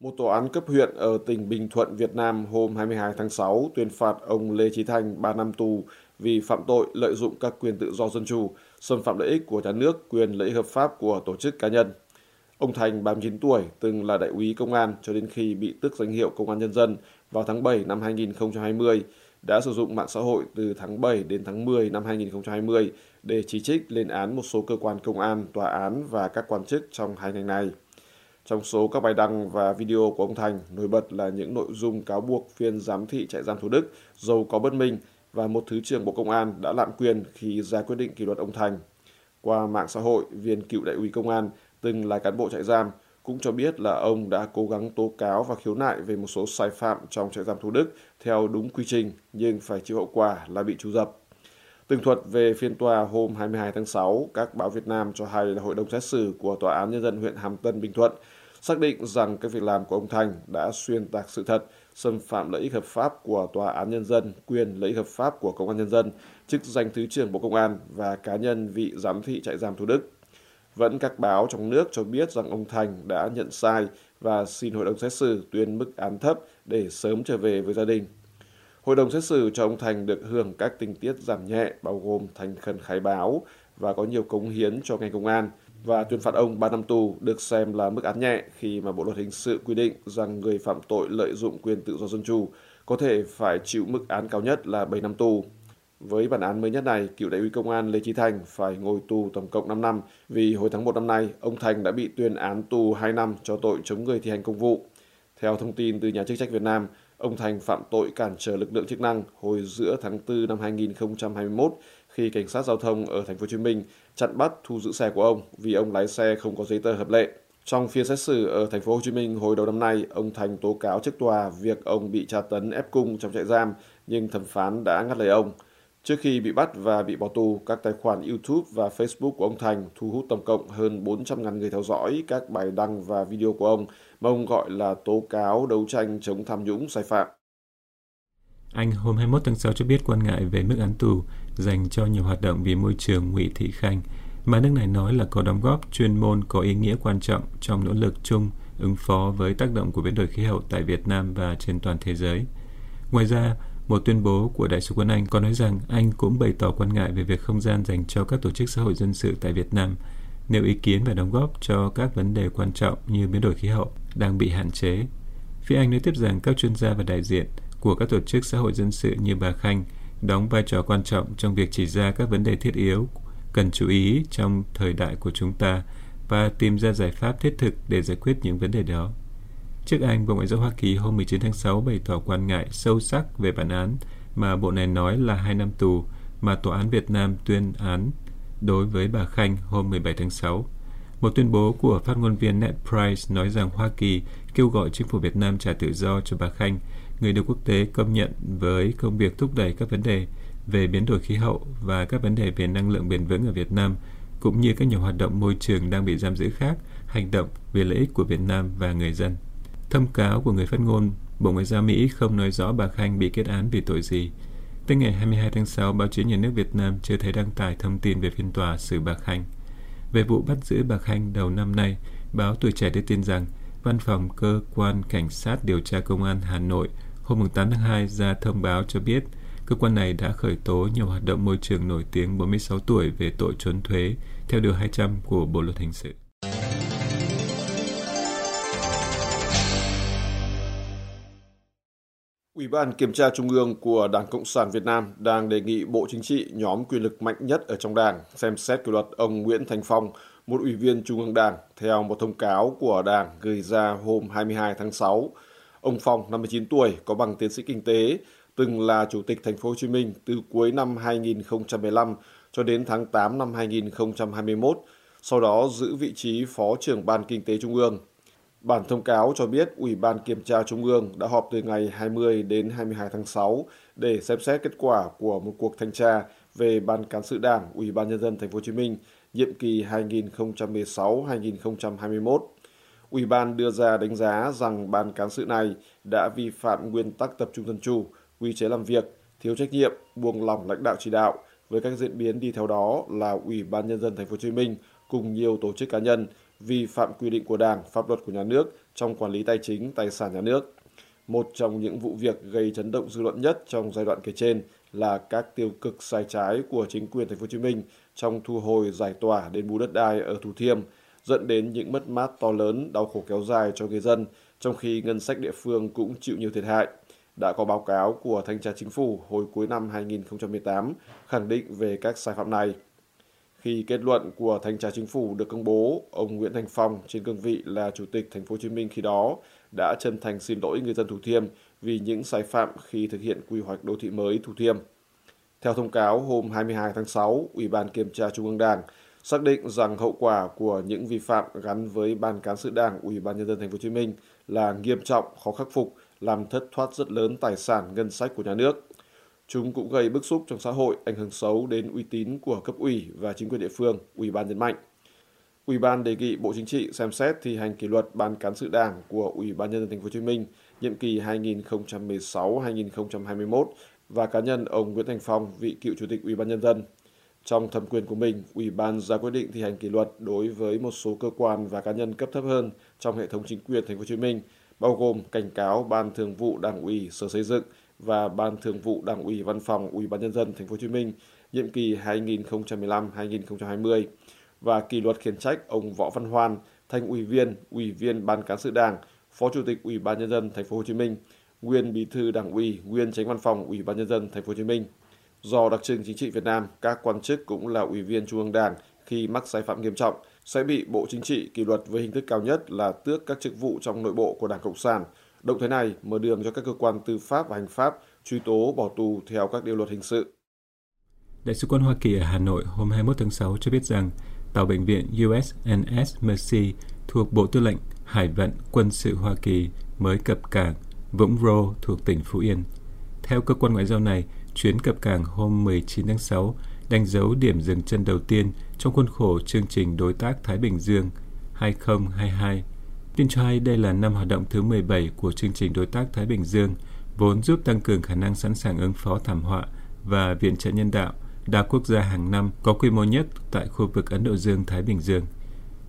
Một tòa án cấp huyện ở tỉnh Bình Thuận, Việt Nam hôm 22 tháng 6 tuyên phạt ông Lê Chí Thành 3 năm tù vì phạm tội lợi dụng các quyền tự do dân chủ, xâm phạm lợi ích của nhà nước, quyền lợi ích hợp pháp của tổ chức cá nhân. Ông Thành, 39 tuổi, từng là đại úy công an cho đến khi bị tước danh hiệu công an nhân dân vào tháng 7 năm 2020, đã sử dụng mạng xã hội từ tháng 7 đến tháng 10 năm 2020 để chỉ trích lên án một số cơ quan công an, tòa án và các quan chức trong hai ngành này. Trong số các bài đăng và video của ông Thành, nổi bật là những nội dung cáo buộc phiên giám thị trại giam Thủ Đức giàu có bất minh và một thứ trưởng Bộ Công an đã lạm quyền khi ra quyết định kỷ luật ông Thành. Qua mạng xã hội, viên cựu đại úy công an từng là cán bộ trại giam cũng cho biết là ông đã cố gắng tố cáo và khiếu nại về một số sai phạm trong trại giam Thủ Đức theo đúng quy trình nhưng phải chịu hậu quả là bị trù dập. Tường thuật về phiên tòa hôm 22 tháng 6, các báo Việt Nam cho hay là hội đồng xét xử của Tòa án Nhân dân huyện Hàm Tân, Bình Thuận xác định rằng cái việc làm của ông Thành đã xuyên tạc sự thật, xâm phạm lợi ích hợp pháp của Tòa án Nhân dân, quyền lợi ích hợp pháp của Công an Nhân dân, chức danh Thứ trưởng Bộ Công an và cá nhân vị giám thị trại giam Thủ Đức. Vẫn các báo trong nước cho biết rằng ông Thành đã nhận sai và xin hội đồng xét xử tuyên mức án thấp để sớm trở về với gia đình. Hội đồng xét xử cho ông Thành được hưởng các tình tiết giảm nhẹ bao gồm thành khẩn khai báo và có nhiều cống hiến cho ngành công an và tuyên phạt ông 3 năm tù được xem là mức án nhẹ khi mà Bộ luật hình sự quy định rằng người phạm tội lợi dụng quyền tự do dân chủ có thể phải chịu mức án cao nhất là 7 năm tù. Với bản án mới nhất này, cựu đại úy công an Lê Chí Thành phải ngồi tù tổng cộng 5 năm vì hồi tháng 1 năm nay, ông Thành đã bị tuyên án tù 2 năm cho tội chống người thi hành công vụ. Theo thông tin từ nhà chức trách Việt Nam, ông Thành phạm tội cản trở lực lượng chức năng hồi giữa tháng 4 năm 2021 khi cảnh sát giao thông ở thành phố Hồ Chí Minh chặn bắt thu giữ xe của ông vì ông lái xe không có giấy tờ hợp lệ. Trong phiên xét xử ở thành phố Hồ Chí Minh hồi đầu năm nay, ông Thành tố cáo trước tòa việc ông bị tra tấn ép cung trong trại giam, nhưng thẩm phán đã ngắt lời ông. Trước khi bị bắt và bị bỏ tù, các tài khoản YouTube và Facebook của ông Thành thu hút tổng cộng hơn 400.000 người theo dõi các bài đăng và video của ông mà ông gọi là tố cáo đấu tranh chống tham nhũng sai phạm. Anh hôm 21 tháng 6 cho biết quan ngại về mức án tù dành cho nhiều hoạt động vì môi trường Ngụy Thị Khanh, mà nước này nói là có đóng góp chuyên môn có ý nghĩa quan trọng trong nỗ lực chung ứng phó với tác động của biến đổi khí hậu tại Việt Nam và trên toàn thế giới. Ngoài ra, một tuyên bố của Đại sứ quán Anh có nói rằng Anh cũng bày tỏ quan ngại về việc không gian dành cho các tổ chức xã hội dân sự tại Việt Nam, nêu ý kiến và đóng góp cho các vấn đề quan trọng như biến đổi khí hậu đang bị hạn chế. Phía Anh nói tiếp rằng các chuyên gia và đại diện của các tổ chức xã hội dân sự như bà Khanh đóng vai trò quan trọng trong việc chỉ ra các vấn đề thiết yếu cần chú ý trong thời đại của chúng ta và tìm ra giải pháp thiết thực để giải quyết những vấn đề đó. Trước Anh, Bộ Ngoại giao Hoa Kỳ hôm 19 tháng 6 bày tỏ quan ngại sâu sắc về bản án mà bộ này nói là hai năm tù mà Tòa án Việt Nam tuyên án đối với bà Khanh hôm 17 tháng 6. Một tuyên bố của phát ngôn viên Ned Price nói rằng Hoa Kỳ kêu gọi chính phủ Việt Nam trả tự do cho bà Khanh người được quốc tế công nhận với công việc thúc đẩy các vấn đề về biến đổi khí hậu và các vấn đề về năng lượng bền vững ở Việt Nam, cũng như các nhiều hoạt động môi trường đang bị giam giữ khác, hành động vì lợi ích của Việt Nam và người dân. Thông cáo của người phát ngôn Bộ Ngoại giao Mỹ không nói rõ bà Khanh bị kết án vì tội gì. Tới ngày 22 tháng 6, báo chí nhà nước Việt Nam chưa thấy đăng tải thông tin về phiên tòa xử bà Khanh. Về vụ bắt giữ bà Khanh đầu năm nay, báo Tuổi Trẻ đưa tin rằng Văn phòng Cơ quan Cảnh sát điều tra Công an Hà Nội hôm 8 tháng 2 ra thông báo cho biết cơ quan này đã khởi tố nhiều hoạt động môi trường nổi tiếng 46 tuổi về tội trốn thuế theo điều 200 của Bộ luật hình sự. Ủy ban Kiểm tra Trung ương của Đảng Cộng sản Việt Nam đang đề nghị Bộ Chính trị nhóm quyền lực mạnh nhất ở trong Đảng xem xét kỷ luật ông Nguyễn Thành Phong, một ủy viên Trung ương Đảng, theo một thông cáo của Đảng gửi ra hôm 22 tháng 6 Ông Phong, 59 tuổi, có bằng tiến sĩ kinh tế, từng là chủ tịch thành phố Hồ Chí Minh từ cuối năm 2015 cho đến tháng 8 năm 2021, sau đó giữ vị trí Phó trưởng Ban Kinh tế Trung ương. Bản thông cáo cho biết Ủy ban Kiểm tra Trung ương đã họp từ ngày 20 đến 22 tháng 6 để xem xét kết quả của một cuộc thanh tra về Ban cán sự Đảng Ủy ban nhân dân thành phố Hồ Chí Minh nhiệm kỳ 2016-2021. Ủy ban đưa ra đánh giá rằng ban cán sự này đã vi phạm nguyên tắc tập trung dân chủ, quy chế làm việc, thiếu trách nhiệm, buông lỏng lãnh đạo chỉ đạo với các diễn biến đi theo đó là Ủy ban nhân dân thành phố Hồ Chí Minh cùng nhiều tổ chức cá nhân vi phạm quy định của Đảng, pháp luật của nhà nước trong quản lý tài chính tài sản nhà nước. Một trong những vụ việc gây chấn động dư luận nhất trong giai đoạn kể trên là các tiêu cực sai trái của chính quyền thành phố Hồ Chí Minh trong thu hồi giải tỏa đền bù đất đai ở Thủ Thiêm dẫn đến những mất mát to lớn, đau khổ kéo dài cho người dân, trong khi ngân sách địa phương cũng chịu nhiều thiệt hại. Đã có báo cáo của Thanh tra Chính phủ hồi cuối năm 2018 khẳng định về các sai phạm này. Khi kết luận của Thanh tra Chính phủ được công bố, ông Nguyễn Thành Phong trên cương vị là Chủ tịch Thành phố Hồ Chí Minh khi đó đã chân thành xin lỗi người dân Thủ Thiêm vì những sai phạm khi thực hiện quy hoạch đô thị mới Thủ Thiêm. Theo thông cáo hôm 22 tháng 6, Ủy ban Kiểm tra Trung ương Đảng xác định rằng hậu quả của những vi phạm gắn với Ban cán sự Đảng Ủy ban nhân dân thành phố Hồ Chí Minh là nghiêm trọng, khó khắc phục, làm thất thoát rất lớn tài sản ngân sách của nhà nước. Chúng cũng gây bức xúc trong xã hội, ảnh hưởng xấu đến uy tín của cấp ủy và chính quyền địa phương, Ủy ban nhấn mạnh. Ủy ban đề nghị Bộ Chính trị xem xét thi hành kỷ luật Ban cán sự Đảng của Ủy ban nhân dân thành phố Hồ Chí Minh nhiệm kỳ 2016-2021 và cá nhân ông Nguyễn Thành Phong, vị cựu chủ tịch Ủy ban nhân dân. Trong thẩm quyền của mình, Ủy ban ra quyết định thi hành kỷ luật đối với một số cơ quan và cá nhân cấp thấp hơn trong hệ thống chính quyền thành phố Hồ Chí Minh, bao gồm cảnh cáo Ban Thường vụ Đảng ủy Sở Xây dựng và Ban Thường vụ Đảng ủy Văn phòng Ủy ban nhân dân thành phố Hồ Chí Minh nhiệm kỳ 2015-2020 và kỷ luật khiển trách ông Võ Văn Hoan, thành ủy viên, ủy viên Ban cán sự Đảng, Phó Chủ tịch Ủy ban nhân dân thành phố Hồ Chí Minh, nguyên Bí thư Đảng ủy, nguyên Tránh Văn phòng Ủy ban nhân dân thành phố Hồ Chí Minh. Do đặc trưng chính trị Việt Nam, các quan chức cũng là ủy viên Trung ương Đảng khi mắc sai phạm nghiêm trọng sẽ bị Bộ Chính trị kỷ luật với hình thức cao nhất là tước các chức vụ trong nội bộ của Đảng Cộng sản. Động thái này mở đường cho các cơ quan tư pháp và hành pháp truy tố bỏ tù theo các điều luật hình sự. Đại sứ quán Hoa Kỳ ở Hà Nội hôm 21 tháng 6 cho biết rằng tàu bệnh viện USNS Mercy thuộc Bộ Tư lệnh Hải vận Quân sự Hoa Kỳ mới cập cảng Vũng Rô thuộc tỉnh Phú Yên. Theo cơ quan ngoại giao này, chuyến cập cảng hôm 19 tháng 6 đánh dấu điểm dừng chân đầu tiên trong khuôn khổ chương trình Đối tác Thái Bình Dương 2022. Tin cho hay đây là năm hoạt động thứ 17 của chương trình Đối tác Thái Bình Dương, vốn giúp tăng cường khả năng sẵn sàng ứng phó thảm họa và viện trợ nhân đạo đa quốc gia hàng năm có quy mô nhất tại khu vực Ấn Độ Dương-Thái Bình Dương.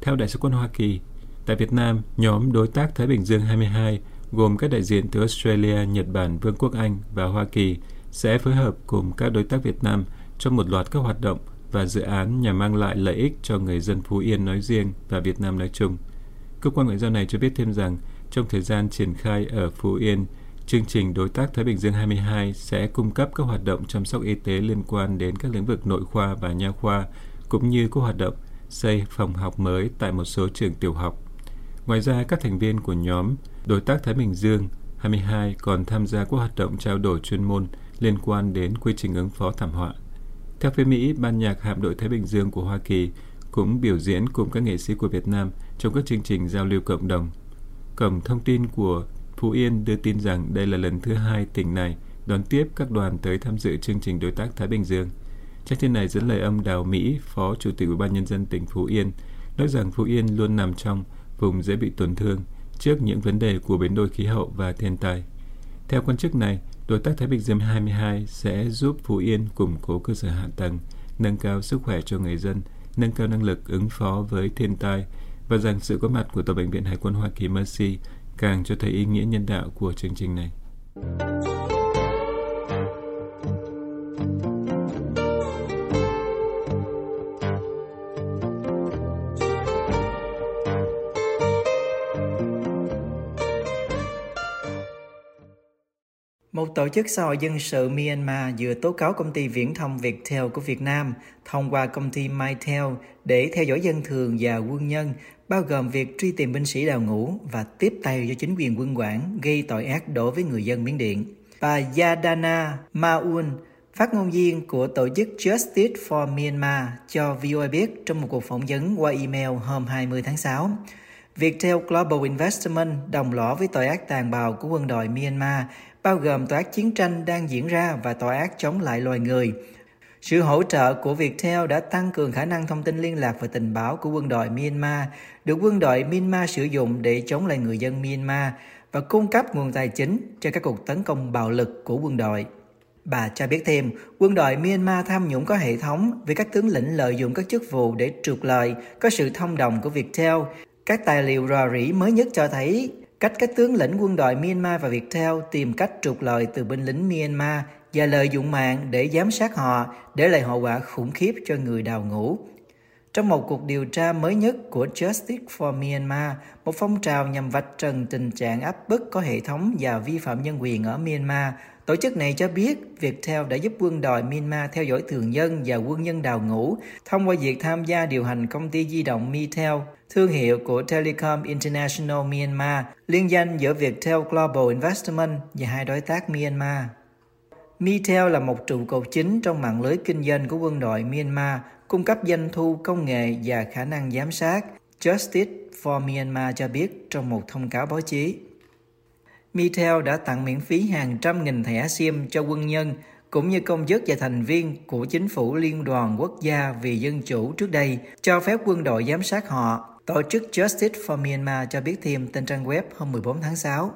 Theo Đại sứ quán Hoa Kỳ, tại Việt Nam, nhóm Đối tác Thái Bình Dương 22 gồm các đại diện từ Australia, Nhật Bản, Vương quốc Anh và Hoa Kỳ sẽ phối hợp cùng các đối tác Việt Nam trong một loạt các hoạt động và dự án nhằm mang lại lợi ích cho người dân Phú Yên nói riêng và Việt Nam nói chung. Cơ quan ngoại giao này cho biết thêm rằng trong thời gian triển khai ở Phú Yên, chương trình Đối tác Thái Bình Dương 22 sẽ cung cấp các hoạt động chăm sóc y tế liên quan đến các lĩnh vực nội khoa và nha khoa, cũng như các hoạt động xây phòng học mới tại một số trường tiểu học. Ngoài ra, các thành viên của nhóm Đối tác Thái Bình Dương 22 còn tham gia các hoạt động trao đổi chuyên môn liên quan đến quy trình ứng phó thảm họa. Theo phía Mỹ, ban nhạc hạm đội Thái Bình Dương của Hoa Kỳ cũng biểu diễn cùng các nghệ sĩ của Việt Nam trong các chương trình giao lưu cộng đồng. Cổng thông tin của Phú Yên đưa tin rằng đây là lần thứ hai tỉnh này đón tiếp các đoàn tới tham dự chương trình đối tác Thái Bình Dương. Trang tin này dẫn lời ông Đào Mỹ, Phó Chủ tịch Ủy ban nhân dân tỉnh Phú Yên, nói rằng Phú Yên luôn nằm trong vùng dễ bị tổn thương trước những vấn đề của biến đổi khí hậu và thiên tai. Theo quan chức này, đối tác Thái Bình Dương 22 sẽ giúp Phú Yên củng cố cơ sở hạ tầng, nâng cao sức khỏe cho người dân, nâng cao năng lực ứng phó với thiên tai và rằng sự có mặt của Tàu Bệnh viện Hải quân Hoa Kỳ Mercy càng cho thấy ý nghĩa nhân đạo của chương trình này. Một tổ chức xã hội dân sự Myanmar vừa tố cáo công ty viễn thông Viettel của Việt Nam thông qua công ty Mytel để theo dõi dân thường và quân nhân, bao gồm việc truy tìm binh sĩ đào ngũ và tiếp tay cho chính quyền quân quản gây tội ác đối với người dân Miến Điện. Bà Yadana Maun, phát ngôn viên của tổ chức Justice for Myanmar cho VOA biết trong một cuộc phỏng vấn qua email hôm 20 tháng 6. Viettel Global Investment đồng lõa với tội ác tàn bạo của quân đội Myanmar bao gồm tội ác chiến tranh đang diễn ra và tội ác chống lại loài người. Sự hỗ trợ của Viettel đã tăng cường khả năng thông tin liên lạc và tình báo của quân đội Myanmar, được quân đội Myanmar sử dụng để chống lại người dân Myanmar và cung cấp nguồn tài chính cho các cuộc tấn công bạo lực của quân đội. Bà cho biết thêm, quân đội Myanmar tham nhũng có hệ thống vì các tướng lĩnh lợi dụng các chức vụ để trục lợi, có sự thông đồng của Viettel các tài liệu rò rỉ mới nhất cho thấy cách các tướng lĩnh quân đội Myanmar và Viettel tìm cách trục lợi từ binh lính Myanmar và lợi dụng mạng để giám sát họ để lại hậu quả khủng khiếp cho người đào ngũ. Trong một cuộc điều tra mới nhất của Justice for Myanmar, một phong trào nhằm vạch trần tình trạng áp bức có hệ thống và vi phạm nhân quyền ở Myanmar, tổ chức này cho biết Viettel đã giúp quân đội Myanmar theo dõi thường dân và quân nhân đào ngũ thông qua việc tham gia điều hành công ty di động Mitel, thương hiệu của Telecom International Myanmar, liên danh giữa Viettel Global Investment và hai đối tác Myanmar. Mitel là một trụ cột chính trong mạng lưới kinh doanh của quân đội Myanmar, cung cấp doanh thu, công nghệ và khả năng giám sát, Justice for Myanmar cho biết trong một thông cáo báo chí. Mitel đã tặng miễn phí hàng trăm nghìn thẻ SIM cho quân nhân cũng như công chức và thành viên của chính phủ Liên đoàn Quốc gia vì Dân chủ trước đây cho phép quân đội giám sát họ. Tổ chức Justice for Myanmar cho biết thêm trên trang web hôm 14 tháng 6.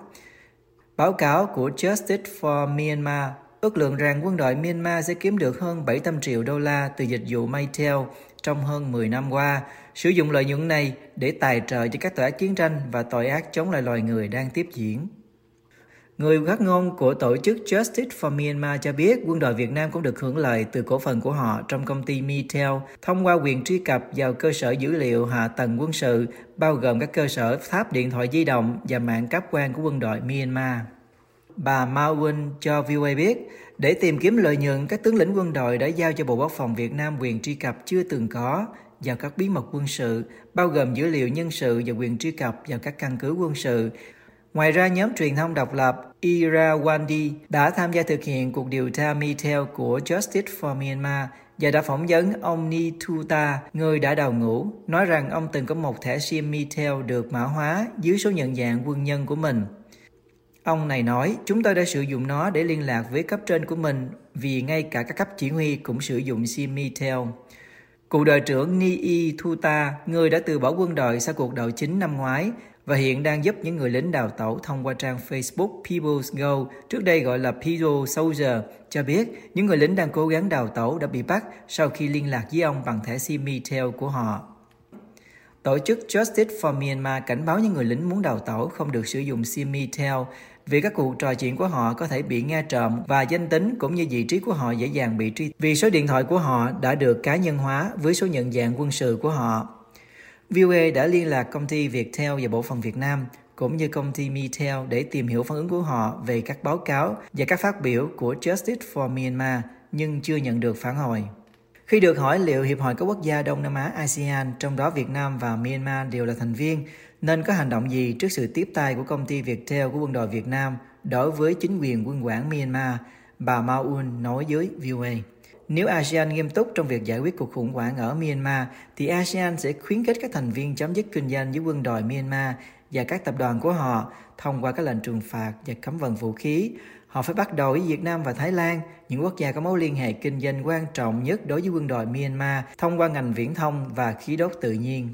Báo cáo của Justice for Myanmar ước lượng rằng quân đội Myanmar sẽ kiếm được hơn 700 triệu đô la từ dịch vụ Maytel trong hơn 10 năm qua, sử dụng lợi nhuận này để tài trợ cho các tội ác chiến tranh và tội ác chống lại loài người đang tiếp diễn. Người phát ngôn của tổ chức Justice for Myanmar cho biết quân đội Việt Nam cũng được hưởng lợi từ cổ phần của họ trong công ty Mitel thông qua quyền truy cập vào cơ sở dữ liệu hạ tầng quân sự, bao gồm các cơ sở tháp điện thoại di động và mạng cáp quang của quân đội Myanmar. Bà Mao Win cho VOA biết, để tìm kiếm lợi nhuận, các tướng lĩnh quân đội đã giao cho Bộ Quốc phòng Việt Nam quyền truy cập chưa từng có vào các bí mật quân sự, bao gồm dữ liệu nhân sự và quyền truy cập vào các căn cứ quân sự. Ngoài ra, nhóm truyền thông độc lập Irawandi đã tham gia thực hiện cuộc điều tra Mitel của Justice for Myanmar và đã phỏng vấn ông Nituta, người đã đào ngũ, nói rằng ông từng có một thẻ SIM Mitel được mã hóa dưới số nhận dạng quân nhân của mình. Ông này nói, chúng tôi đã sử dụng nó để liên lạc với cấp trên của mình vì ngay cả các cấp chỉ huy cũng sử dụng sim Mitel. Cựu đội trưởng Nii Thuta, người đã từ bỏ quân đội sau cuộc đảo chính năm ngoái và hiện đang giúp những người lính đào tẩu thông qua trang Facebook People's Go, trước đây gọi là People Soldier, cho biết những người lính đang cố gắng đào tẩu đã bị bắt sau khi liên lạc với ông bằng thẻ sim Mitel của họ. Tổ chức Justice for Myanmar cảnh báo những người lính muốn đào tẩu không được sử dụng sim Mitel vì các cuộc trò chuyện của họ có thể bị nghe trộm và danh tính cũng như vị trí của họ dễ dàng bị truy vì số điện thoại của họ đã được cá nhân hóa với số nhận dạng quân sự của họ. VOA đã liên lạc công ty Viettel và Bộ phận Việt Nam cũng như công ty Mitel để tìm hiểu phản ứng của họ về các báo cáo và các phát biểu của Justice for Myanmar nhưng chưa nhận được phản hồi. Khi được hỏi liệu Hiệp hội các quốc gia Đông Nam Á ASEAN, trong đó Việt Nam và Myanmar đều là thành viên, nên có hành động gì trước sự tiếp tay của công ty Viettel của quân đội Việt Nam đối với chính quyền quân quản Myanmar, bà Mao Un nói với VOA. Nếu ASEAN nghiêm túc trong việc giải quyết cuộc khủng hoảng ở Myanmar, thì ASEAN sẽ khuyến khích các thành viên chấm dứt kinh doanh với quân đội Myanmar và các tập đoàn của họ thông qua các lệnh trừng phạt và cấm vận vũ khí. Họ phải bắt đầu với Việt Nam và Thái Lan, những quốc gia có mối liên hệ kinh doanh quan trọng nhất đối với quân đội Myanmar thông qua ngành viễn thông và khí đốt tự nhiên.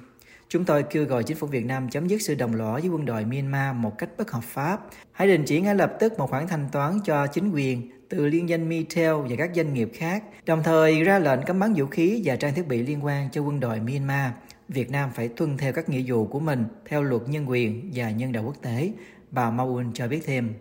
Chúng tôi kêu gọi chính phủ Việt Nam chấm dứt sự đồng lõa với quân đội Myanmar một cách bất hợp pháp. Hãy đình chỉ ngay lập tức một khoản thanh toán cho chính quyền từ liên danh Mitel và các doanh nghiệp khác, đồng thời ra lệnh cấm bán vũ khí và trang thiết bị liên quan cho quân đội Myanmar. Việt Nam phải tuân theo các nghĩa vụ của mình theo luật nhân quyền và nhân đạo quốc tế, bà Maun cho biết thêm.